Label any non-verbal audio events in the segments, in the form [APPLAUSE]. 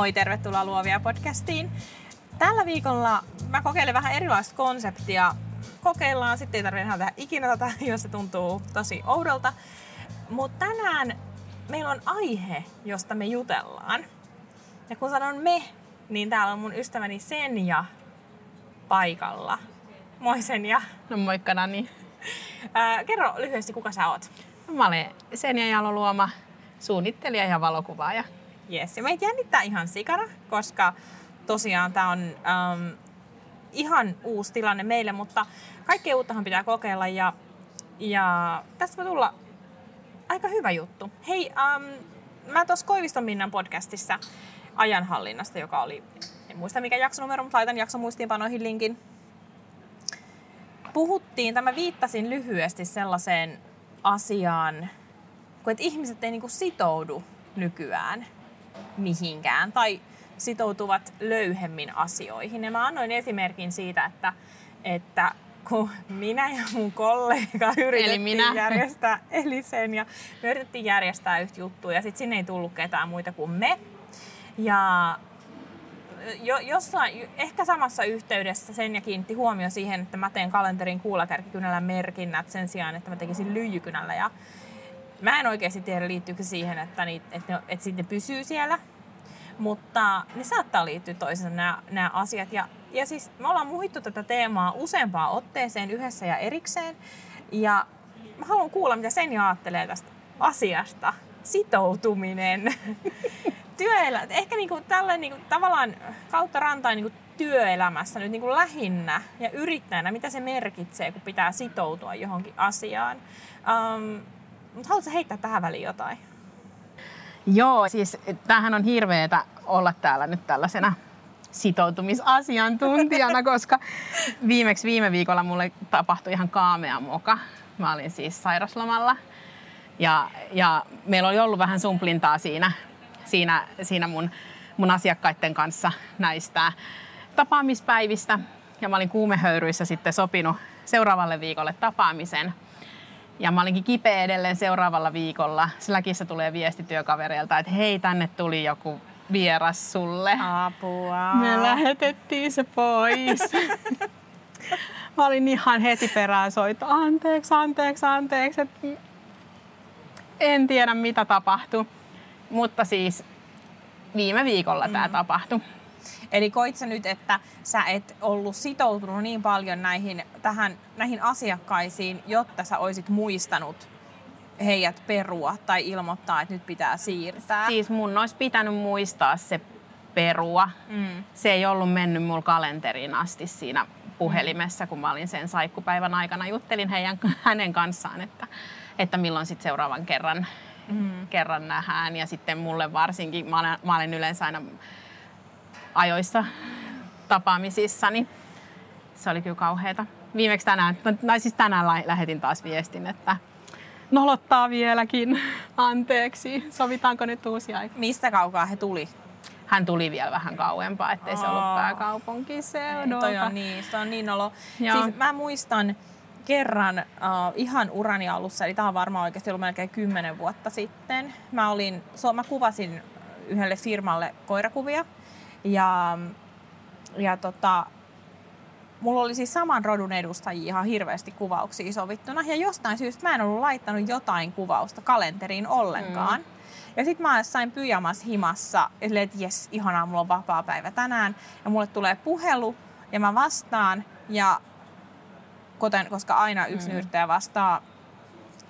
Moi, tervetuloa Luovia podcastiin. Tällä viikolla mä kokeilen vähän erilaista konseptia. Kokeillaan, sitten ei tarvitse tehdä ikinä tätä, [LAUGHS] jos se tuntuu tosi oudolta. Mutta tänään meillä on aihe, josta me jutellaan. Ja kun sanon me, niin täällä on mun ystäväni Senja paikalla. Moi Senja. No moikka Nani. Ää, kerro lyhyesti, kuka sä oot? Mä olen Senja Jaloluoma, suunnittelija ja valokuvaaja. Yes. Ja meitä jännittää ihan sikana, koska tosiaan tämä on um, ihan uusi tilanne meille, mutta kaikkea uuttahan pitää kokeilla ja, ja tästä voi tulla aika hyvä juttu. Hei, um, mä tuossa Koiviston Minnan podcastissa ajanhallinnasta, joka oli, en muista mikä jaksonumero, mutta laitan jakson muistiinpanoihin linkin. Puhuttiin, tämä viittasin lyhyesti sellaiseen asiaan, kun että ihmiset ei niinku sitoudu nykyään mihinkään tai sitoutuvat löyhemmin asioihin. Ja mä annoin esimerkin siitä, että, että kun minä ja mun kollega yritettiin eli minä. järjestää Elisen ja me yritettiin järjestää yhtä juttua ja sitten sinne ei tullut ketään muita kuin me. Ja jo, jossain, ehkä samassa yhteydessä sen ja kiinnitti huomio siihen, että mä teen kalenterin kuulakärkikynällä merkinnät sen sijaan, että mä tekisin lyijykynällä. Ja mä en oikeasti tiedä liittyykö siihen, että, niitä, että, ne, että sitten ne pysyy siellä, mutta ne saattaa liittyä toisensa nämä, nämä asiat. Ja, ja siis me ollaan muhittu tätä teemaa useampaan otteeseen yhdessä ja erikseen. Ja mä haluan kuulla, mitä sen ajattelee tästä asiasta. Sitoutuminen. [LAUGHS] Työelä, ehkä niinku tällainen niinku, tavallaan kautta rantain niinku työelämässä nyt niinku lähinnä ja yrittäjänä, mitä se merkitsee, kun pitää sitoutua johonkin asiaan. Um, mutta haluatko heittää tähän väliin jotain? Joo, siis tämähän on hirveetä olla täällä nyt tällaisena sitoutumisasiantuntijana, [LAUGHS] koska viimeksi viime viikolla mulle tapahtui ihan kaamea moka. Mä olin siis sairaslomalla ja, ja meillä oli ollut vähän sumplintaa siinä, siinä, siinä mun, mun asiakkaiden kanssa näistä tapaamispäivistä. Ja mä olin kuumehöyryissä sitten sopinut seuraavalle viikolle tapaamisen – ja mä olinkin kipeä edelleen seuraavalla viikolla. Släkissä tulee viesti työkavereilta, että hei, tänne tuli joku vieras sulle. Apua. Me lähetettiin se pois. [LAUGHS] mä olin ihan heti perään soitto. Anteeksi, anteeksi, anteeksi. En tiedä mitä tapahtui. Mutta siis viime viikolla mm. tämä tapahtui. Eli koit sä nyt, että sä et ollut sitoutunut niin paljon näihin, tähän, näihin asiakkaisiin, jotta sä olisit muistanut heidät perua tai ilmoittaa, että nyt pitää siirtää? Siis mun olisi pitänyt muistaa se perua. Mm. Se ei ollut mennyt mulla kalenteriin asti siinä puhelimessa, kun mä olin sen saikkupäivän aikana. Juttelin heidän, [LAUGHS] hänen kanssaan, että, että milloin sitten seuraavan kerran, mm. kerran nähdään. Ja sitten mulle varsinkin, mä olen, mä olen yleensä aina ajoissa tapaamisissa, niin se oli kyllä kauheata. Viimeksi tänään, tai siis tänään lähetin taas viestin, että nolottaa vieläkin, [LAUGHS] anteeksi, sovitaanko nyt uusia aika. Mistä kaukaa he tuli? Hän tuli vielä vähän kauempaa, ettei se ollut pääkaupunkiseudulta. Toi on niin, se on niin olo. Siis mä muistan kerran uh, ihan urani alussa, eli tämä on varmaan oikeasti ollut melkein kymmenen vuotta sitten. Mä, olin, so, mä kuvasin yhdelle firmalle koirakuvia ja, ja tota, mulla oli siis saman rodun edustajia ihan hirveästi kuvauksia sovittuna. Ja jostain syystä mä en ollut laittanut jotain kuvausta kalenteriin ollenkaan. Mm. Ja sitten mä sain pyjamas himassa, että jes, ihanaa, mulla on vapaa päivä tänään. Ja mulle tulee puhelu ja mä vastaan. Ja kuten, koska aina yksi mm. yrittäjä vastaa,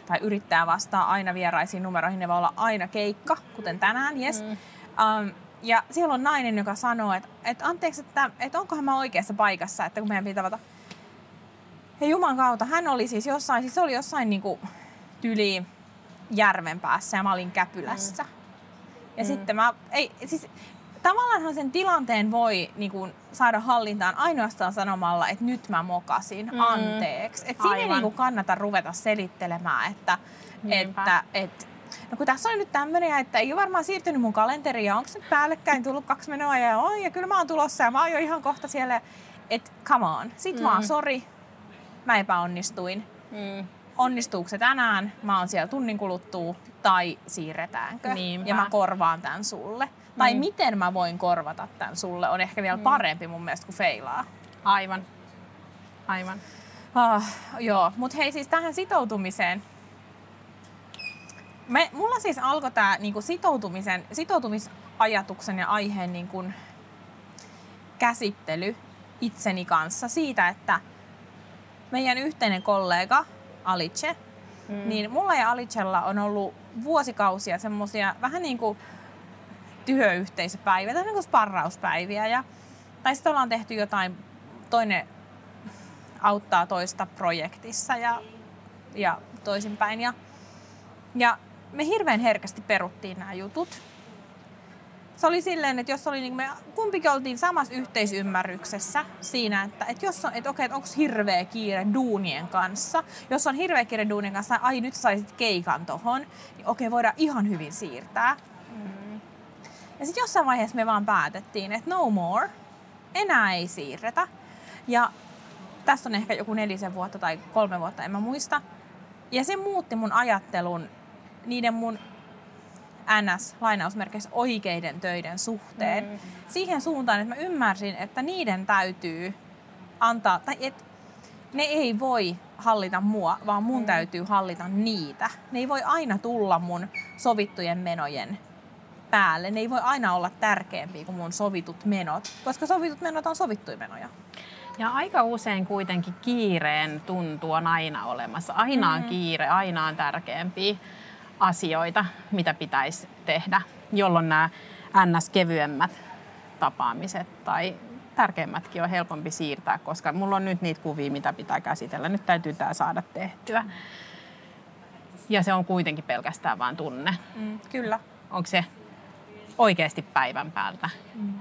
tai yrittää vastaa aina vieraisiin numeroihin, ne voi olla aina keikka, kuten tänään, jes. Mm. Um, ja siellä on nainen, joka sanoo, että, että anteeksi, että, että onkohan mä oikeassa paikassa, että kun meidän pitää tavata. Ja Juman kautta, hän oli siis jossain, siis se oli jossain niin kuin tyli järven päässä ja mä olin Käpylässä. Mm. Ja mm. sitten mä, ei, siis tavallaanhan sen tilanteen voi niin kuin, saada hallintaan ainoastaan sanomalla, että nyt mä mokasin, mm. anteeksi. Että siinä ei niin kuin, kannata ruveta selittelemään, että, että, että no kun tässä on nyt tämmöinen, että ei ole varmaan siirtynyt mun kalenteri ja onko nyt päällekkäin tullut kaksi menoa ja oi, ja kyllä mä oon tulossa ja mä oon jo ihan kohta siellä, että come on, sit mm. vaan sori, mä epäonnistuin. Mm. Onnistuuko se tänään, mä oon siellä tunnin kuluttua, tai siirretäänkö, Niinpä. ja mä korvaan tämän sulle. Tai mm. miten mä voin korvata tämän sulle, on ehkä vielä mm. parempi mun mielestä kuin feilaa. Aivan. Aivan. Ah, joo, mutta hei siis tähän sitoutumiseen. Me, mulla siis alkoi tämä niinku sitoutumisen, sitoutumisajatuksen ja aiheen niinku, käsittely itseni kanssa siitä, että meidän yhteinen kollega Alice, mm. niin mulla ja Alicella on ollut vuosikausia semmosia vähän niin kuin työyhteisöpäiviä tai niin kuin sparrauspäiviä. Ja, tai sitten ollaan tehty jotain, toinen auttaa toista projektissa ja, ja toisinpäin. Ja, ja me hirveän herkästi peruttiin nämä jutut. Se oli silleen, että jos oli, niin me kumpikin oltiin samassa yhteisymmärryksessä siinä, että, että jos on, että okei, että onko hirveä kiire duunien kanssa. Jos on hirveä kiire duunien kanssa, ai nyt saisit keikan tohon, niin okei, voidaan ihan hyvin siirtää. Ja sitten jossain vaiheessa me vaan päätettiin, että no more, enää ei siirretä. Ja tässä on ehkä joku nelisen vuotta tai kolme vuotta, en mä muista. Ja se muutti mun ajattelun niiden mun NS, lainausmerkeissä, oikeiden töiden suhteen mm. siihen suuntaan, että mä ymmärsin, että niiden täytyy antaa, tai et, ne ei voi hallita mua, vaan mun mm. täytyy hallita niitä. Ne ei voi aina tulla mun sovittujen menojen päälle. Ne ei voi aina olla tärkeämpiä kuin mun sovitut menot, koska sovitut menot on sovittuja menoja. Ja aika usein kuitenkin kiireen tuntu on aina olemassa. Aina on mm-hmm. kiire, aina on tärkeämpiä asioita, mitä pitäisi tehdä, jolloin nämä ns-kevyemmät tapaamiset tai tärkeimmätkin on helpompi siirtää, koska mulla on nyt niitä kuvia, mitä pitää käsitellä. Nyt täytyy tämä saada tehtyä. Ja se on kuitenkin pelkästään vain tunne. Mm, kyllä. Onko se oikeasti päivän päältä mm.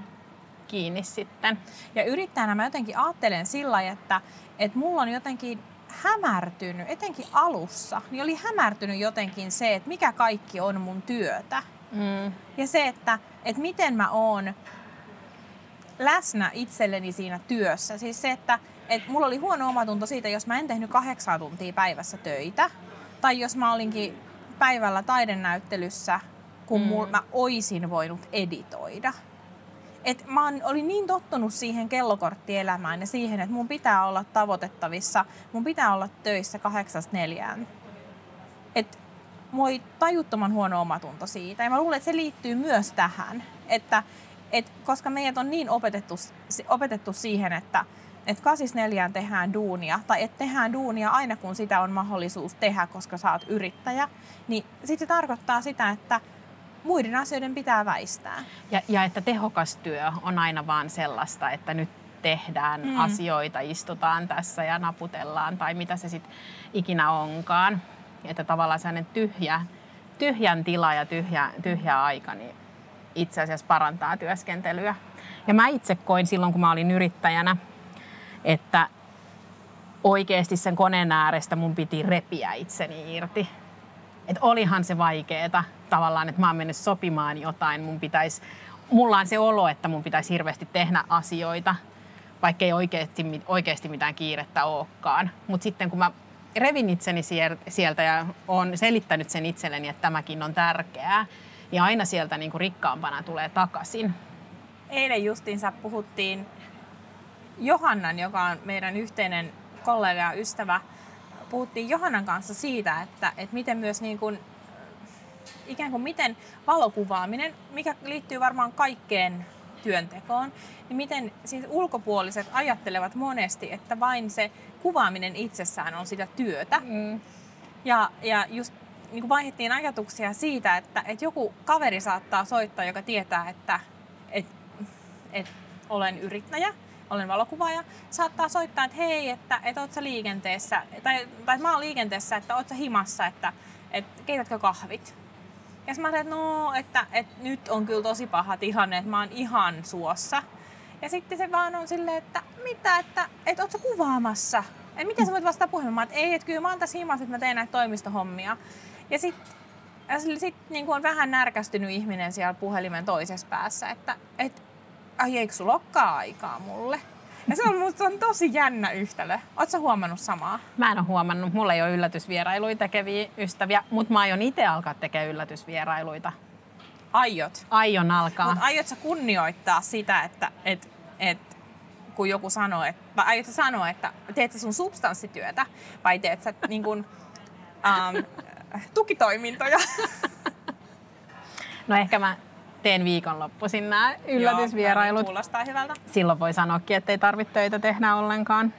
kiinni sitten. Ja yrittäjänä mä jotenkin ajattelen sillä että, että mulla on jotenkin hämärtynyt, etenkin alussa, niin oli hämärtynyt jotenkin se, että mikä kaikki on mun työtä. Mm. Ja se, että, että miten mä oon läsnä itselleni siinä työssä. Siis se, että, että mulla oli huono omatunto siitä, jos mä en tehnyt kahdeksan tuntia päivässä töitä. Tai jos mä olinkin päivällä taidenäyttelyssä kun mm. mä oisin voinut editoida. Et mä olin niin tottunut siihen kellokorttielämään ja siihen, että mun pitää olla tavoitettavissa, mun pitää olla töissä kahdeksasta neljään. Että moi tajuttoman huono omatunto siitä. Ja mä luulen, että se liittyy myös tähän, että et koska meidät on niin opetettu, opetettu siihen, että et kasis neljään tehdään duunia, tai että tehdään duunia aina kun sitä on mahdollisuus tehdä, koska sä oot yrittäjä, niin sitten se tarkoittaa sitä, että muiden asioiden pitää väistää. Ja, ja että tehokas työ on aina vaan sellaista, että nyt tehdään mm. asioita, istutaan tässä ja naputellaan tai mitä se sitten ikinä onkaan. Että tavallaan sellainen tyhjä, tyhjän tila ja tyhjä, tyhjä aika niin itse asiassa parantaa työskentelyä. Ja mä itse koin silloin, kun mä olin yrittäjänä, että oikeasti sen koneen äärestä mun piti repiä itseni irti että olihan se vaikeeta tavallaan, että mä oon mennyt sopimaan jotain, mun pitäisi, mulla on se olo, että mun pitäisi hirveästi tehdä asioita, vaikka ei oikeasti, oikeasti mitään kiirettä olekaan. Mutta sitten kun mä revin itseni sieltä ja on selittänyt sen itselleni, että tämäkin on tärkeää, ja aina sieltä niin kuin rikkaampana tulee takaisin. Eilen justiinsa puhuttiin Johannan, joka on meidän yhteinen kollega ja ystävä, puhuttiin Johannan kanssa siitä, että, että miten myös niin kuin, ikään kuin miten valokuvaaminen, mikä liittyy varmaan kaikkeen työntekoon, niin miten siis ulkopuoliset ajattelevat monesti, että vain se kuvaaminen itsessään on sitä työtä. Mm. Ja, ja just niin kuin vaihdettiin ajatuksia siitä, että, että joku kaveri saattaa soittaa, joka tietää, että, että, että olen yrittäjä – olen valokuvaaja, saattaa soittaa, että hei, että, että oot sä liikenteessä, tai, tai mä oon liikenteessä, että oot sä himassa, että, että keitätkö kahvit. Ja sitten mä ajattelin, että no, että, että nyt on kyllä tosi paha tilanne, että mä oon ihan suossa. Ja sitten se vaan on silleen, että mitä, että, että ootko kuvaamassa? Et miten sä voit vastata puhelimeen? Että ei, että kyllä mä oon tässä himassa, että mä teen näitä toimistohommia. Ja sitten ja sit, niin on vähän närkästynyt ihminen siellä puhelimen toisessa päässä, että et, ai eikö sulla olekaan aikaa mulle? Ja se on musta on tosi jännä yhtälö. Oletko huomannut samaa? Mä en ole huomannut. Mulla ei ole yllätysvierailuita tekeviä ystäviä, mutta mä aion itse alkaa tekemään yllätysvierailuita. Aiot? Aion alkaa. Mutta aiot sä kunnioittaa sitä, että et, et, kun joku sanoo, että, vai aiot sä sanoa, että teet sä sun substanssityötä vai teet sä niin kun, um, [LAUGHS] tukitoimintoja? No ehkä mä teen viikonloppuisin nämä yllätysvierailut. Joo, kuulostaa hyvältä. Silloin voi sanoakin, että ei tarvitse töitä tehdä ollenkaan.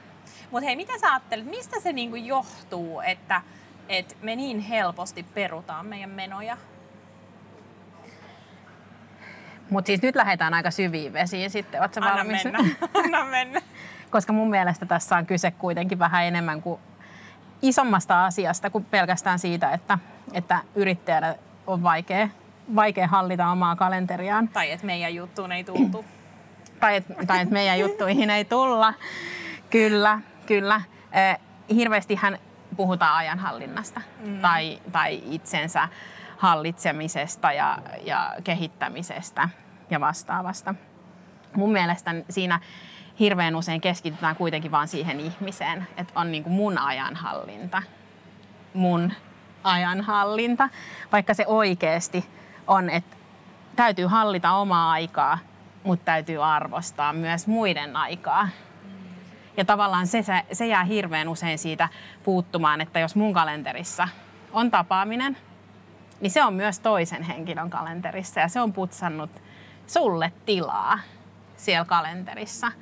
Mutta hei, mitä sä ajattelet, mistä se niinku johtuu, että, että me niin helposti perutaan meidän menoja? Mutta siis nyt lähdetään aika syviin vesiin sitten. Oletko Anna valmis? mennä. [LAUGHS] Anna mennä. Koska mun mielestä tässä on kyse kuitenkin vähän enemmän kuin isommasta asiasta kuin pelkästään siitä, että, että yrittäjänä on vaikea vaikea hallita omaa kalenteriaan. Tai että meidän juttuun ei tultu. [CLEARS THROAT] tai että tai et meidän juttuihin ei tulla. Kyllä, kyllä. Eh, hirveästi hän puhutaan ajanhallinnasta mm. tai, tai itsensä hallitsemisesta ja, ja kehittämisestä ja vastaavasta. Mun mielestä siinä hirveän usein keskitytään kuitenkin vaan siihen ihmiseen, että on niin kuin mun ajanhallinta, mun ajanhallinta, vaikka se oikeasti on, että täytyy hallita omaa aikaa, mutta täytyy arvostaa myös muiden aikaa. Ja tavallaan se, se jää hirveän usein siitä puuttumaan, että jos mun kalenterissa on tapaaminen, niin se on myös toisen henkilön kalenterissa ja se on putsannut sulle tilaa siellä kalenterissa.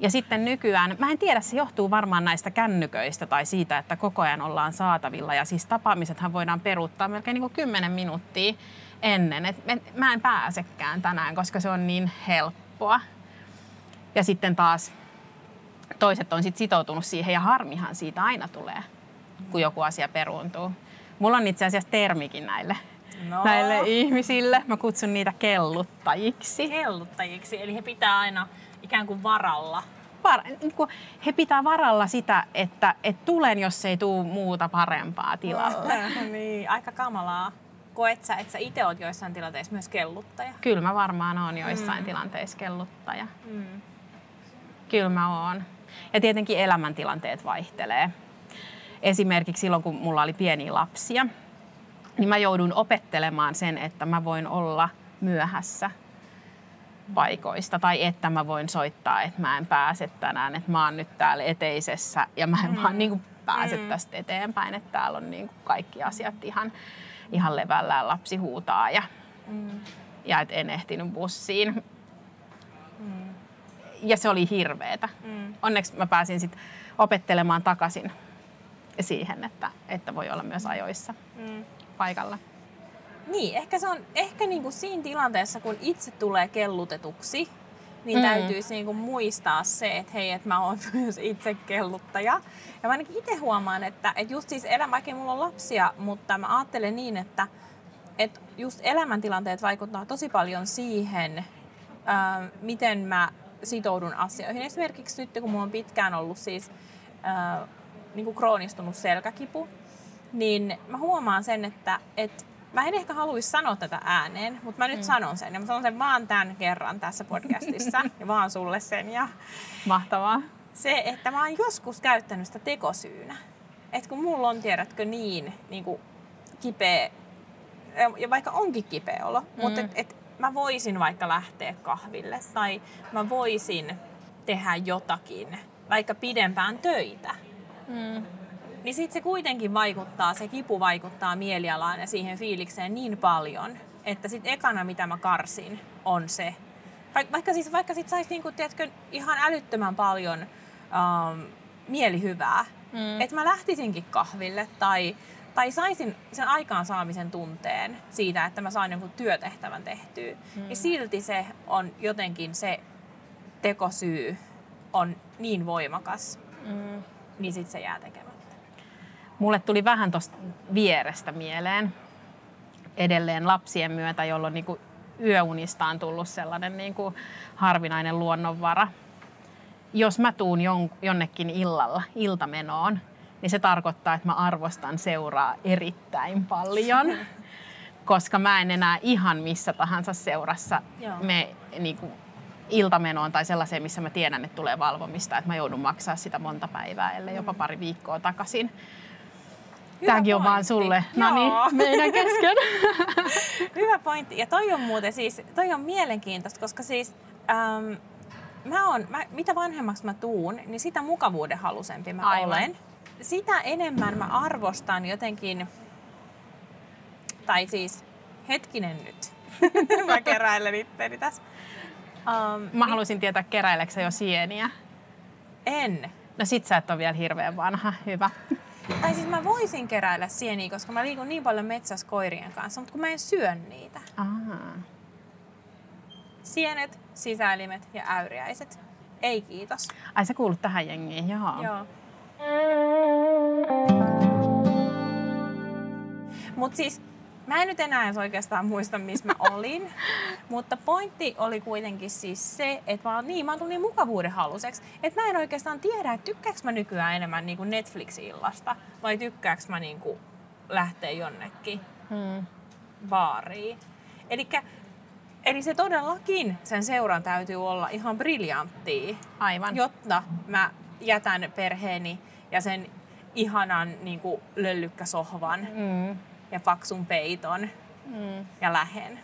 Ja sitten nykyään, mä en tiedä, se johtuu varmaan näistä kännyköistä tai siitä, että koko ajan ollaan saatavilla. Ja siis tapaamisethan voidaan peruuttaa melkein niin kuin 10 minuuttia ennen. Et mä en pääsekään tänään, koska se on niin helppoa. Ja sitten taas toiset on sit sitoutunut siihen ja harmihan siitä aina tulee, kun joku asia peruuntuu. Mulla on itse asiassa termikin näille, no. näille ihmisille. Mä kutsun niitä kelluttajiksi. Kelluttajiksi, eli he pitää aina ikään kuin varalla var, niin kuin he pitää varalla sitä, että et tulen, jos ei tule muuta parempaa tilalle. [LAUGHS] niin, aika kamalaa. Koet sä, että sä itse oot joissain tilanteissa myös kelluttaja? Kyllä mä varmaan oon joissain mm. tilanteissa kelluttaja. Mm. Kyllä mä oon. Ja tietenkin elämäntilanteet vaihtelee. Esimerkiksi silloin, kun mulla oli pieniä lapsia, niin mä joudun opettelemaan sen, että mä voin olla myöhässä paikoista tai että mä voin soittaa, että mä en pääse tänään, että mä oon nyt täällä eteisessä ja mä en mm. vaan niin kuin pääse mm. tästä eteenpäin, että täällä on niin kuin kaikki asiat ihan, ihan levällään, lapsi huutaa ja, mm. ja et en ehtinyt bussiin. Mm. Ja se oli hirveetä. Mm. Onneksi mä pääsin sitten opettelemaan takaisin siihen, että, että voi olla myös ajoissa mm. paikalla. Niin, ehkä se on ehkä niinku siinä tilanteessa, kun itse tulee kellutetuksi, niin mm. täytyisi niinku muistaa se, että hei, että mä oon [LAUGHS] myös itse kelluttaja. Ja mä ainakin itse huomaan, että, että just siis elämä, vaikka mulla on lapsia, mutta mä ajattelen niin, että, että just elämäntilanteet vaikuttaa tosi paljon siihen, ää, miten mä sitoudun asioihin. Esimerkiksi nyt, kun mulla on pitkään ollut siis ää, niin kuin kroonistunut selkäkipu, niin mä huomaan sen, että, että mä en ehkä haluaisi sanoa tätä ääneen, mutta mä nyt mm. sanon sen. Ja mä sanon sen vaan tämän kerran tässä podcastissa [LAUGHS] ja vaan sulle sen. Ja Mahtavaa. Se, että mä oon joskus käyttänyt sitä tekosyynä. Että kun mulla on, tiedätkö, niin, niin kuin kipeä, ja vaikka onkin kipeä olo, mm. mutta et, et mä voisin vaikka lähteä kahville tai mä voisin tehdä jotakin, vaikka pidempään töitä. Mm niin sitten se kuitenkin vaikuttaa, se kipu vaikuttaa mielialaan ja siihen fiilikseen niin paljon, että sitten ekana mitä mä karsin on se, vaikka siis vaikka sit saisi niinku, tiedätkö, ihan älyttömän paljon um, mielihyvää, mm. että mä lähtisinkin kahville tai, tai saisin sen aikaansaamisen tunteen siitä, että mä saan jonkun työtehtävän tehtyä, mm. niin silti se on jotenkin se tekosyy on niin voimakas, mm. niin sitten se jää tekemään. Mulle tuli vähän tuosta vierestä mieleen. edelleen lapsien myötä, jolloin niin kuin yöunista on tullut sellainen niin kuin harvinainen luonnonvara. Jos mä tuun jon, jonnekin illalla, iltamenoon, niin se tarkoittaa, että mä arvostan seuraa erittäin paljon. [LAUGHS] Koska mä en enää ihan missä tahansa seurassa Joo. me niin kuin, iltamenoon tai sellaiseen, missä mä tiedän, että tulee valvomista, että mä joudun maksaa sitä monta päivää, ellei jopa pari viikkoa takaisin. Tämäkin on vaan sulle. No niin, meidän kesken. [LAUGHS] Hyvä pointti. Ja toi on muuten siis, toi on mielenkiintoista, koska siis ähm, mä on, mä, mitä vanhemmaksi mä tuun, niin sitä mukavuuden halusempi mä Aivan. olen. Sitä enemmän mä arvostan jotenkin, tai siis hetkinen nyt, [LAUGHS] mä keräilen itteni tässä. Um, Mä haluaisin tietää, keräileksä jo sieniä. en. No sit sä et ole vielä hirveän vanha. Hyvä. Tai siis mä voisin keräillä sieniä, koska mä liikun niin paljon metsässä koirien kanssa, mutta kun mä en syö niitä. Aa. Sienet, sisäelimet ja äyriäiset. Ei kiitos. Ai sä kuulut tähän jengiin, joo. Joo. Mutta siis mä en nyt enää edes oikeastaan muista, missä mä olin. [LAUGHS] mutta pointti oli kuitenkin siis se, että mä niin, mä oon tullut niin mukavuuden haluseksi, että mä en oikeastaan tiedä, että tykkääks mä nykyään enemmän niin kuin Netflix-illasta vai tykkääks mä niin kuin lähteä jonnekin Hmm. baariin. Elikkä, eli se todellakin, sen seuran täytyy olla ihan briljanttia, Aivan. jotta mä jätän perheeni ja sen ihanan niin kuin löllykkäsohvan Mm. Ja paksun peiton Mm. ja lähen.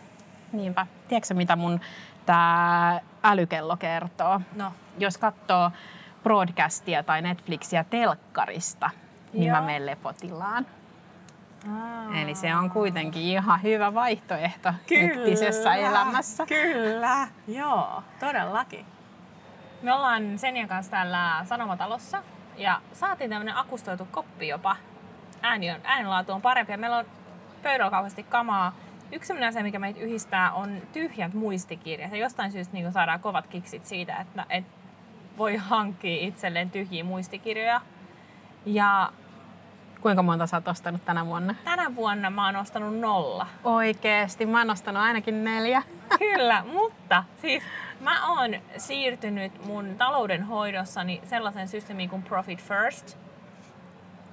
Niinpä. Tiedätkö mitä mun tää älykello kertoo? No, Jos katsoo broadcastia tai Netflixiä telkkarista, niin mä Joo. menen lepotilaan. Aa. Eli se on kuitenkin ihan hyvä vaihtoehto hektisessä elämässä. Kyllä, joo, todellakin. Me ollaan Senjan kanssa täällä Sanomatalossa ja saatiin tämmönen akustoitu koppi jopa. Ääni on, äänenlaatu on parempi ja meillä on pöydällä kauheasti kamaa. Yksi sellainen asia, mikä meitä yhdistää, on tyhjät muistikirjat. Ja jostain syystä niin saadaan kovat kiksit siitä, että, että voi hankkia itselleen tyhjiä muistikirjoja. Ja Kuinka monta sä oot ostanut tänä vuonna? tänä vuonna mä oon ostanut nolla. Oikeesti, mä oon ostanut ainakin neljä. [LAUGHS] Kyllä, mutta siis mä oon siirtynyt mun taloudenhoidossani sellaisen systeemiin kuin Profit First.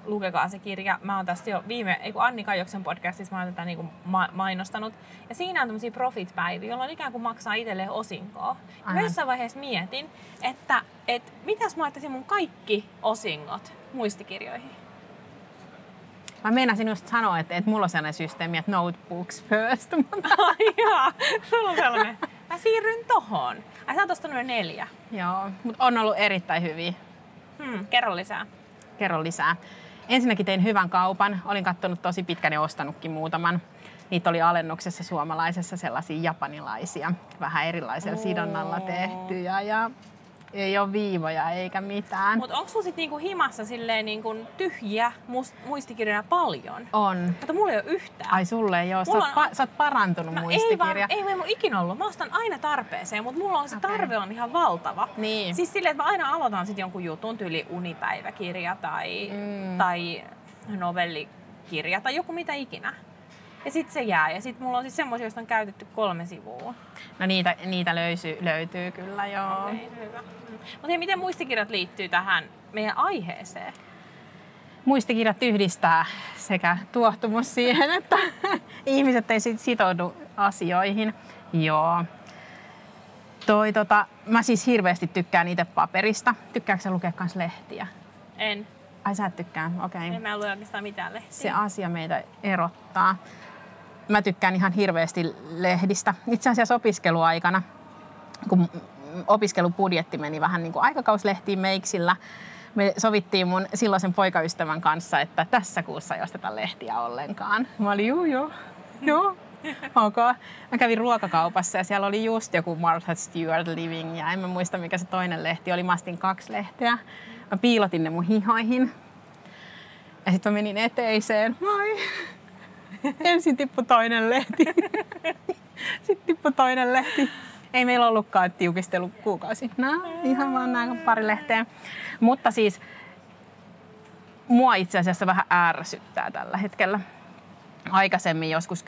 Lukekaa se kirja. Mä oon tästä jo viime, ei kun Anni Kajoksen podcastissa mä oon tätä niin ma- mainostanut. Ja siinä on tämmöisiä profit-päiviä, jolloin ikään kuin maksaa itselleen osinkoa. Ja mä jossain vaiheessa mietin, että et, mitäs mä laittaisin mun kaikki osingot muistikirjoihin. Mä meinasin just sanoa, että, että mulla on sellainen systeemi, että notebooks first. [LAUGHS] mutta- [LAUGHS] Ai jaa, sulla on sellainen. Mä siirryn tohon. Ai sä oot ostanut neljä. Joo, mutta on ollut erittäin hyviä. Hmm, kerro lisää. Kerro lisää. Ensinnäkin tein hyvän kaupan. Olin katsonut tosi pitkän ja ostanutkin muutaman. Niitä oli alennuksessa suomalaisessa sellaisia japanilaisia, vähän erilaisella sidonnalla tehtyjä ja ei ole viivoja eikä mitään. Mutta onko sulla sit niinku himassa silleen niinku tyhjiä must- muistikirjoja paljon? on. Mutta mulla ei ole yhtään. Ai sulle ei ole. Sä, on- pa- sä oot parantunut No ei vaan, muistikirja. ei mulla ikinä ollut. Mä ostan aina tarpeeseen, mutta mulla on se Okei. tarve on ihan valtava. Niin. Siis silleen, että mä aina aloitan sit jonkun jutun, tyyli unipäiväkirja tai, Mm. tai novellikirja tai joku mitä ikinä. Ja sitten se jää. Ja sitten mulla on siis semmoisia, joista on käytetty kolme sivua. No niitä, niitä löysy, löytyy kyllä, joo. Ei, hyvä. Mutta hei, miten muistikirjat liittyy tähän meidän aiheeseen? Muistikirjat yhdistää sekä tuohtumus siihen, [LAUGHS] että ihmiset ei sit sitoudu asioihin. Joo. Toi, tota, mä siis hirveästi tykkään itse paperista. Tykkääkö sä lukea kans lehtiä? En. Ai sä et tykkää, okei. En mä lue oikeastaan mitään lehtiä. Se asia meitä erottaa. Mä tykkään ihan hirveästi lehdistä. Itse asiassa opiskeluaikana, kun opiskelubudjetti meni vähän niin kuin aikakauslehtiin meiksillä, me sovittiin mun silloisen poikaystävän kanssa, että tässä kuussa ei osteta lehtiä ollenkaan. Mä olin, juu, joo, joo. Ok. Mä kävin ruokakaupassa ja siellä oli just joku Martha Stewart Living ja en mä muista mikä se toinen lehti oli. Mä astin kaksi lehteä. Mä piilotin ne mun hihoihin. Ja sitten mä menin eteiseen. Moi. [LAUGHS] Ensin tippui toinen lehti. [LAUGHS] Sitten tippui toinen lehti. Ei meillä ollutkaan tiukistelu kuukausi. No, ihan vaan nämä pari lehteä. Mutta siis mua itse asiassa vähän ärsyttää tällä hetkellä. aikaisemmin, joskus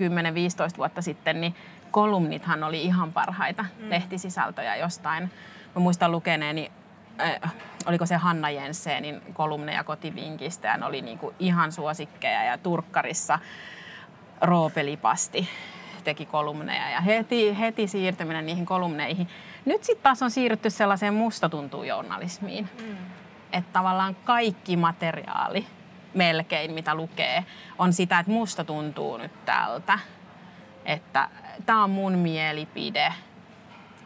10-15 vuotta sitten, niin kolumnithan oli ihan parhaita mm. lehtisisältöjä jostain. Mä muistan lukeneeni, äh, oliko se Hanna Jenssenin kolumneja kotivinkistä, ja ne oli niinku ihan suosikkeja ja Turkkarissa Roopelipasti teki kolumneja ja heti, heti siirtyminen niihin kolumneihin. Nyt sitten taas on siirrytty sellaiseen musta tuntuu journalismiin. Mm. Että tavallaan kaikki materiaali melkein, mitä lukee, on sitä, että musta tuntuu nyt tältä. Että tämä on mun mielipide.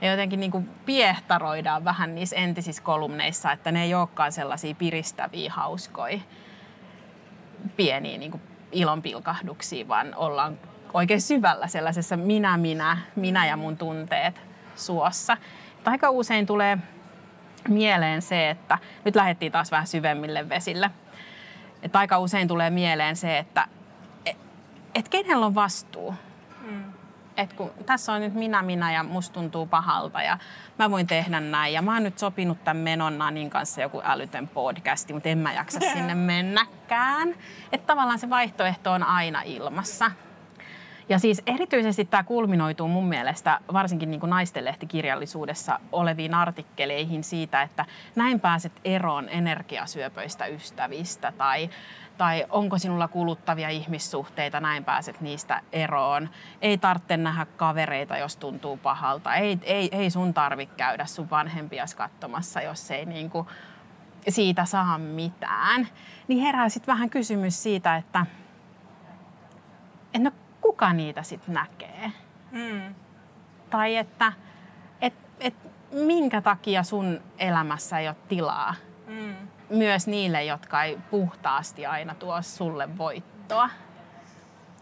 Ja jotenkin niin kuin piehtaroidaan vähän niissä entisissä kolumneissa, että ne ei olekaan sellaisia piristäviä, hauskoja, pieniä niin kuin ilonpilkahduksia, vaan ollaan oikein syvällä sellaisessa minä, minä, minä ja mun tunteet suossa. Aika usein tulee mieleen se, että nyt lähdettiin taas vähän syvemmille vesille. Että aika usein tulee mieleen se, että et, et kenellä on vastuu. Mm. Et kun tässä on nyt minä, minä ja musta tuntuu pahalta ja mä voin tehdä näin. Ja mä oon nyt sopinut tämän Menon Nanin kanssa joku älytön podcasti, mutta en mä jaksa [LAUGHS] sinne mennäkään. Että tavallaan se vaihtoehto on aina ilmassa. Ja siis erityisesti tämä kulminoituu mun mielestä varsinkin niin kuin naistenlehtikirjallisuudessa oleviin artikkeleihin siitä, että näin pääset eroon energiasyöpöistä ystävistä tai, tai onko sinulla kuluttavia ihmissuhteita, näin pääset niistä eroon. Ei tarvitse nähdä kavereita, jos tuntuu pahalta. Ei, ei, ei sun tarvitse käydä sun vanhempia katsomassa, jos ei niin kuin siitä saa mitään. Niin herää sitten vähän kysymys siitä, että, että no kuka niitä sitten näkee. Mm. Tai että et, et, minkä takia sun elämässä ei ole tilaa mm. Myös niille, jotka ei puhtaasti aina tuo sulle voittoa.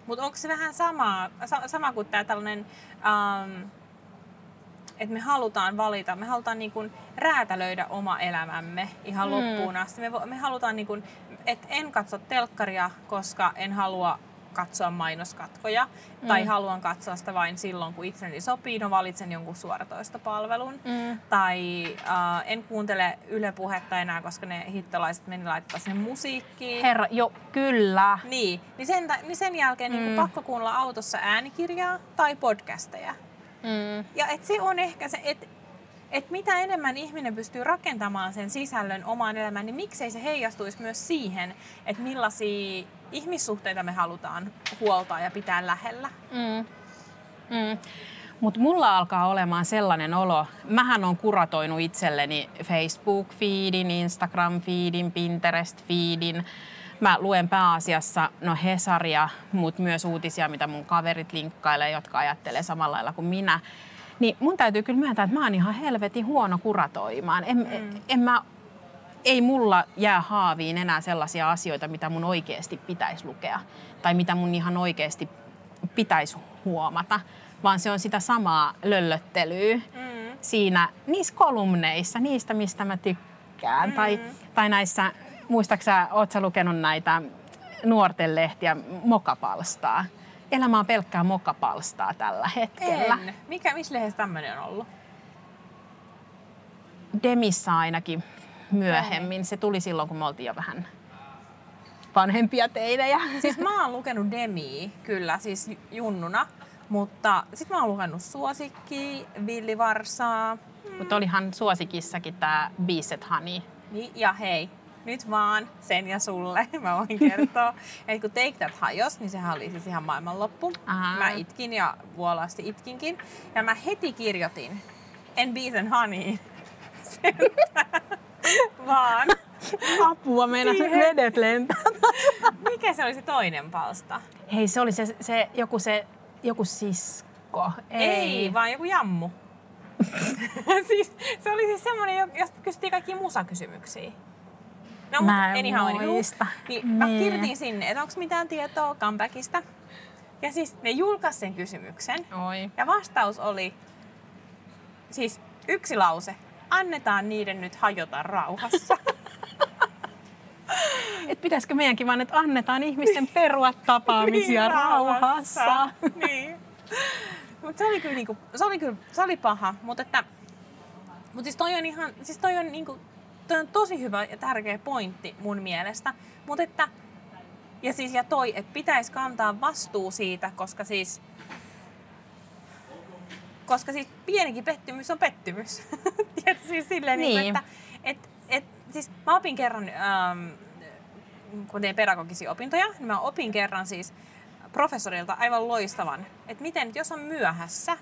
Mutta onko se vähän sama, sama kuin tämä tällainen, ähm, että me halutaan valita, me halutaan niin kun räätälöidä oma elämämme ihan mm. loppuun asti. Me, me halutaan, niin kun, että en katso telkkaria, koska en halua katsoa mainoskatkoja mm. tai haluan katsoa sitä vain silloin, kun itseni sopii, no valitsen jonkun suoratoistopalvelun. Mm. Tai äh, en kuuntele Yle Puhetta enää, koska ne hittolaiset meni laittaa sinne musiikkiin. Herra, jo, kyllä. Niin, niin sen, niin sen jälkeen niin mm. niin pakko kuunnella autossa äänikirjaa tai podcasteja. Mm. Ja et se on ehkä se, että et mitä enemmän ihminen pystyy rakentamaan sen sisällön omaan elämään, niin miksei se heijastuisi myös siihen, että millaisia ihmissuhteita me halutaan huoltaa ja pitää lähellä. Mm. Mm. Mutta mulla alkaa olemaan sellainen olo, mähän on kuratoinut itselleni Facebook-feedin, Instagram-feedin, Pinterest-feedin. Mä luen pääasiassa no Hesaria, mutta myös uutisia, mitä mun kaverit linkkailee, jotka ajattelee samalla lailla kuin minä. Niin mun täytyy kyllä myöntää, että mä oon ihan helvetin huono kuratoimaan. En, mm. en mä ei mulla jää haaviin enää sellaisia asioita, mitä mun oikeasti pitäisi lukea tai mitä mun ihan oikeasti pitäisi huomata, vaan se on sitä samaa löllöttelyä mm. siinä niissä kolumneissa, niistä mistä mä tykkään. Mm. Tai, tai näissä, muistaaksä, oot sä lukenut näitä nuorten lehtiä Mokapalstaa? Elämä on pelkkää Mokapalstaa tällä hetkellä. En. Mikä, missä lehdessä tämmöinen on ollut? Demissä ainakin myöhemmin. Se tuli silloin, kun me oltiin jo vähän vanhempia teinejä. [LAUGHS] Siis mä oon lukenut Demi, kyllä, siis junnuna. Mutta sitten mä oon lukenut Suosikki, Villivarsaa. Mm. Mutta olihan Suosikissakin tää Beasted Honey. Niin, ja hei, nyt vaan sen ja sulle, [LAUGHS] mä voin kertoa. että kun Take That hajos, niin sehän oli siis ihan maailmanloppu. Aha. Mä itkin ja vuolaasti itkinkin. Ja mä heti kirjoitin, en and Honey. [LAUGHS] vaan Apua, meidän siihen... vedet lentää. [LAUGHS] Mikä se oli se toinen palsta? Hei, se oli se, se joku se, joku sisko. Ei, Ei vaan joku jammu. siis, se oli siis semmoinen, josta kysyttiin kaikki musakysymyksiä. No, mä en ihan muista. Niin, mä niin. kirjoitin sinne, että onko mitään tietoa comebackista. Ja siis ne julkaisi sen kysymyksen. Oi. Ja vastaus oli siis yksi lause annetaan niiden nyt hajota rauhassa. [LAUGHS] Et pitäisikö meidänkin vaan, että annetaan ihmisten perua tapaamisia niin, rauhassa. rauhassa. [LAUGHS] niin. Mut se oli kyllä, niinku, se oli kyllä se oli paha, mutta että mut siis toi on ihan, siis toi on, niinku, toi on tosi hyvä ja tärkeä pointti mun mielestä. Mutta että Ja siis ja toi, että pitäisi kantaa vastuu siitä, koska siis koska siis pienikin pettymys on pettymys. [LAUGHS] Tiedätkö, siis silleen, niin. Niin. Että et, et, siis mä opin kerran, ähm, kun tein pedagogisia opintoja, niin mä opin kerran siis professorilta aivan loistavan, että miten, jos on myöhässä,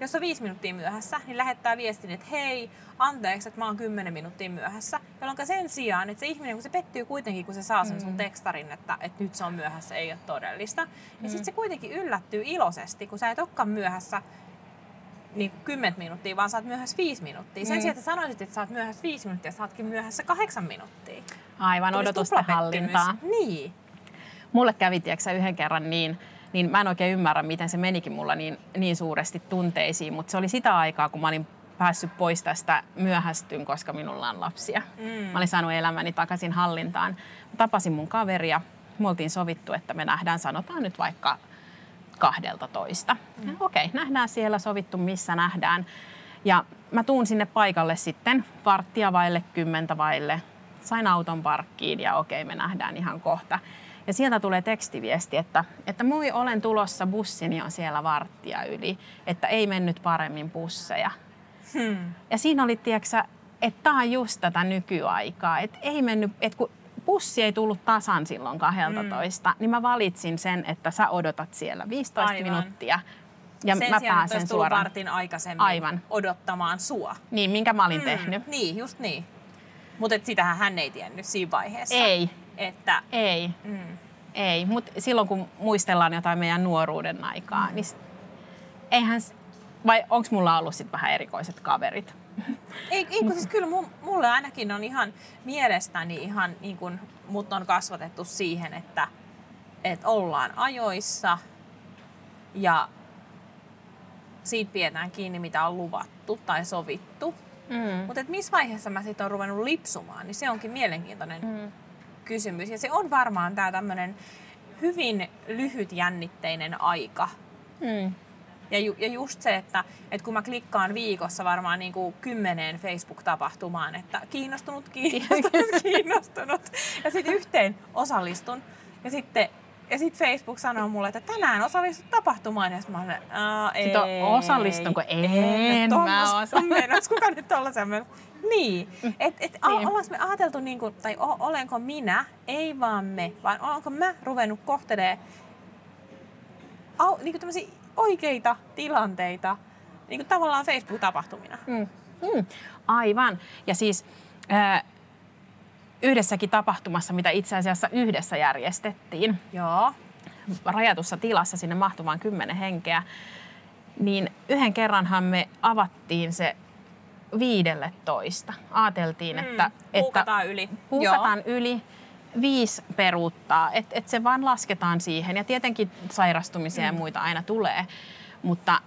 jos on viisi minuuttia myöhässä, niin lähettää viestin, että hei, anteeksi, että mä oon kymmenen minuuttia myöhässä. Jolloin sen sijaan, että se ihminen, kun se pettyy kuitenkin, kun se saa sen sun tekstarin, että, että nyt se on myöhässä, ei ole todellista. Ja sitten se kuitenkin yllättyy iloisesti, kun sä et olekaan myöhässä niin 10 minuuttia, vaan sä oot myöhässä 5 minuuttia. Sen Mm. sijaan, että sanoisit, että sä oot myöhässä 5 minuuttia, sä ootkin myöhässä 8 minuuttia. Aivan Tulisi odotusten tuplapettymys. hallintaa. Niin. Mulle kävi, tiedätkö, yhden kerran niin, niin mä en oikein ymmärrä, miten se menikin mulla niin, niin suuresti tunteisiin, mutta se oli sitä aikaa, kun mä olin päässyt pois tästä myöhästyn, koska minulla on lapsia. Mm. Mä olin saanut elämäni takaisin hallintaan. Mä tapasin mun kaveria. Me oltiin sovittu, että me nähdään, sanotaan nyt vaikka kahdelta toista. Mm. Okei, okay, nähdään siellä, sovittu missä nähdään. Ja mä tuun sinne paikalle sitten varttia vaille, kymmentä vaille. Sain auton parkkiin ja okei, okay, me nähdään ihan kohta. Ja sieltä tulee tekstiviesti, että, että moi, olen tulossa, bussini on siellä varttia yli, että ei mennyt paremmin busseja. Hmm. Ja siinä oli, tiedätkö, että tämä on just tätä nykyaikaa. Että ei mennyt, että kun bussi ei tullut tasan silloin 12, mm. niin mä valitsin sen, että sä odotat siellä 15 Aivan. minuuttia. Ja Sen mä sijaan, että pääsen tullut suoraan. vartin aikaisemmin Aivan. odottamaan sua. Niin, minkä mä olin mm. tehnyt. Niin, just niin. Mutta sitähän hän ei tiennyt siinä vaiheessa. Ei, Että, ei, mm. ei. Mutta silloin kun muistellaan jotain meidän nuoruuden aikaa, niin s- eihän... Vai onko mulla ollut sitten vähän erikoiset kaverit? Ei, ei kun siis kyllä mu- mulle ainakin on ihan mielestäni ihan niin kuin mut on kasvatettu siihen, että, että ollaan ajoissa ja siitä pidetään kiinni, mitä on luvattu tai sovittu. Mm. Mutta missä vaiheessa mä sitten on ruvennut lipsumaan, niin se onkin mielenkiintoinen mm. Kysymys. Ja se on varmaan tämä tämmöinen hyvin lyhytjännitteinen aika. Mm. Ja, ju, ja just se, että, että kun mä klikkaan viikossa varmaan niin kuin kymmeneen Facebook-tapahtumaan, että kiinnostunut, kiinnostunut, [LAUGHS] kiinnostunut. Ja sitten yhteen osallistun. Ja sitten ja sit Facebook sanoo mulle, että tänään osallistut tapahtumaan. Ja mä olen, "Aa, ei. On, osallistunko? En mä osa- [LAUGHS] Menossa, kuka nyt tollasen? Niin. Et, et, a- Niin. ollaanko me ajateltu, niin kuin, tai o, olenko minä, ei vaan me, vaan olenko mä ruvennut kohtelee au, niin oikeita tilanteita niin kuin tavallaan Facebook-tapahtumina. Mm. Mm. Aivan. Ja siis äh, yhdessäkin tapahtumassa, mitä itse asiassa yhdessä järjestettiin, Joo. rajatussa tilassa sinne mahtumaan kymmenen henkeä, niin yhden kerranhan me avattiin se viidelle toista. Aateltiin, että, että Puukataan yli. puukataan yli, viisi peruuttaa, että et se vaan lasketaan siihen. Ja tietenkin sairastumisia ja muita aina tulee, mutta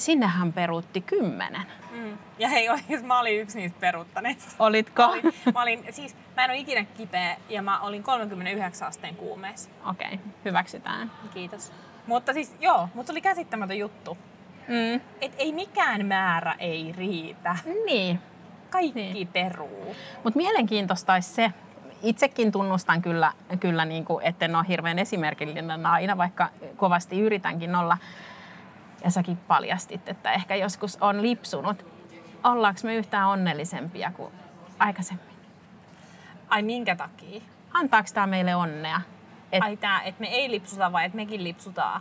sinnehän peruutti kymmenen. Mm. Ja hei, oikeasti [LAUGHS] mä olin yksi niistä peruuttaneista. Olitko? Olin, mä olin, siis mä en ole ikinä kipeä ja mä olin 39 asteen kuumeessa. Okei, okay, hyväksytään. Kiitos. Mutta siis joo, mutta se oli käsittämätön juttu. Mm. Et ei mikään määrä ei riitä. Niin, Kaikki Niin. peruu. mutta mielenkiintoista olisi se, itsekin tunnustan kyllä, kyllä niin kuin, etten ole hirveän esimerkillinen aina, vaikka kovasti yritänkin olla. Ja säkin paljastit, että ehkä joskus on lipsunut. Ollaanko me yhtään onnellisempia kuin aikaisemmin? Ai minkä takia? Antaako tämä meille onnea? Et, Ai tää, että me ei lipsuta vai että mekin lipsutaan?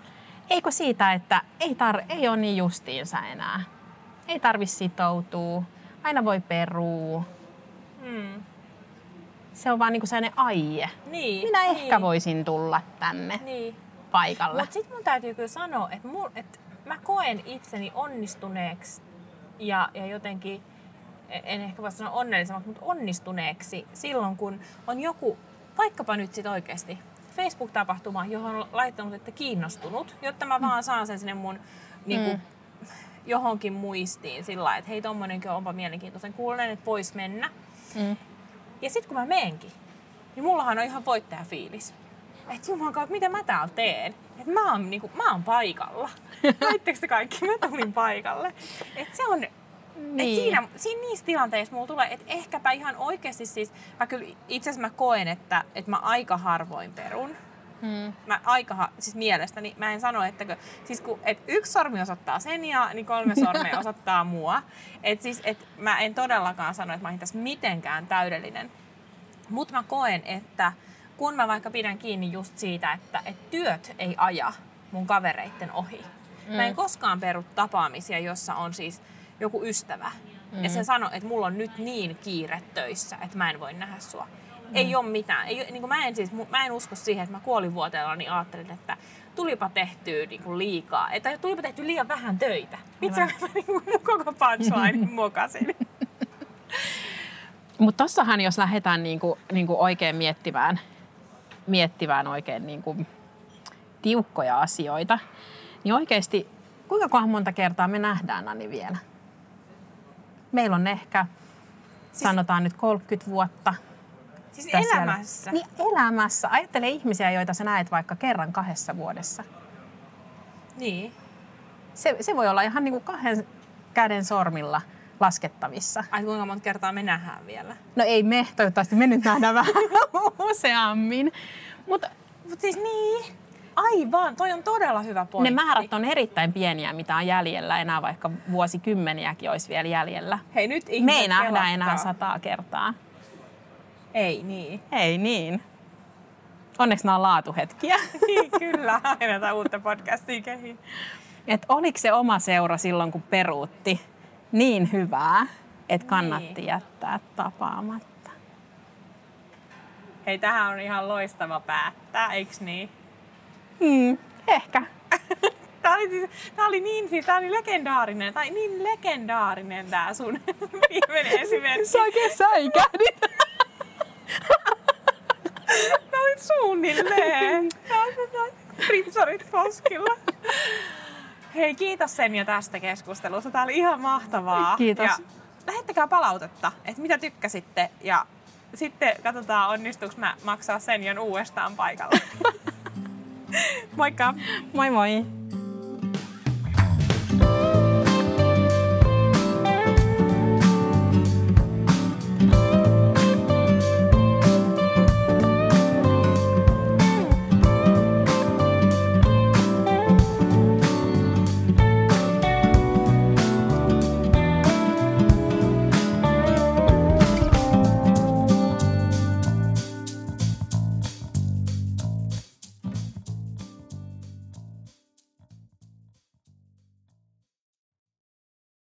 eikö siitä, että ei, tar- ei ole niin justiinsa enää? Ei tarvi sitoutua, aina voi peruu. Hmm. Se on vaan niin kuin sellainen aie. Niin. Minä niin, ehkä voisin tulla tänne Niin. paikalle. Mutta sitten mun täytyy kyllä sanoa, että, mul, että mä koen itseni onnistuneeksi ja, ja jotenkin, en ehkä voi sanoa onnellisemmaksi, mutta onnistuneeksi silloin, kun on joku, vaikkapa nyt sit oikeasti, Facebook-tapahtuma, johon on laittanut, että kiinnostunut, jotta mä vaan saan sen sinne mun niin kuin, johonkin muistiin sillä lailla, että hei tommonenkin onpa mielenkiintoisen kuulonen, että vois mennä. Mm. Ja sitten kun mä meenkin, niin mullahan on ihan voittajafiilis. Että juman kautta, mitä mä täällä teen? Että mä oon, niinku, mä oon paikalla. [LAUGHS] Laitteko te kaikki? Mä tulin paikalle. Et se on Et siinä, siinä niissä tilanteissa mulla tulee, että ehkäpä ihan oikeasti siis, mä kyllä itse asiassa mä koen, että, että mä aika harvoin perun. Hmm. Mä aika, siis mielestäni, mä en sano, että siis kun, et yksi sormi osoittaa sen ja niin kolme sormea [LAUGHS] osoittaa mua. Et siis, et mä en todellakaan sano, että mä olisin tässä mitenkään täydellinen. Mutta mä koen, että kun mä vaikka pidän kiinni just siitä, että, että työt ei aja mun kavereitten ohi. Mm. Mä en koskaan peru tapaamisia, jossa on siis joku ystävä. Mm. Ja se sanoo, että mulla on nyt niin kiire töissä, että mä en voi nähdä sua. Mm. Ei ole mitään. Ei, niin kuin mä, en siis, mä en usko siihen, että mä kuolivuoteella niin ajattelin, että tulipa tehtyä niin kuin liikaa. Että tulipa tehtyä liian vähän töitä. Itse mä niin kuin, koko punchline [LAUGHS] mokasin. Mutta tossahan, jos lähdetään niinku, niinku oikein miettimään, miettimään oikein niinku tiukkoja asioita, niin oikeasti kuinka monta kertaa me nähdään Nani vielä? Meillä on ehkä, siis, sanotaan nyt 30 vuotta. Siis elämässä? Niin elämässä. Ajattele ihmisiä, joita sä näet vaikka kerran kahdessa vuodessa. Niin. Se, se voi olla ihan niin kuin kahden käden sormilla laskettavissa. Ai kuinka monta kertaa me nähdään vielä? No ei me, toivottavasti me nyt nähdään vähän [LAUGHS] useammin. Mutta Mut siis niin, Aivan, toi on todella hyvä pointti. Ne määrät on erittäin pieniä, mitä on jäljellä. Enää vaikka vuosikymmeniäkin olisi vielä jäljellä. Hei, nyt Me ei nähdä enää sataa kertaa. Ei niin. Ei niin. Onneksi nämä on laatuhetkiä. [LAUGHS] niin, kyllä, aina uutta podcastia kehiin. Et oliko se oma seura silloin, kun peruutti niin hyvää, että kannatti niin. jättää tapaamatta? Hei, tähän on ihan loistava päättää, eiks niin? Hmm, ehkä. [LAUGHS] Tämä oli, siis, tämä oli niin, siis, tämä oli legendaarinen, tai niin legendaarinen tämä sun [LAUGHS] viimeinen esimerkki. Sä oikein säikähdit. Tämä oli suunnilleen. Ritsarit poskilla. Hei, kiitos Senja tästä keskustelusta. Tämä oli ihan mahtavaa. Kiitos. Ja lähettäkää palautetta, että mitä tykkäsitte ja sitten katsotaan onnistuuko mä maksaa Senjan uudestaan paikalla. [LAUGHS] Moikka! Moi moi!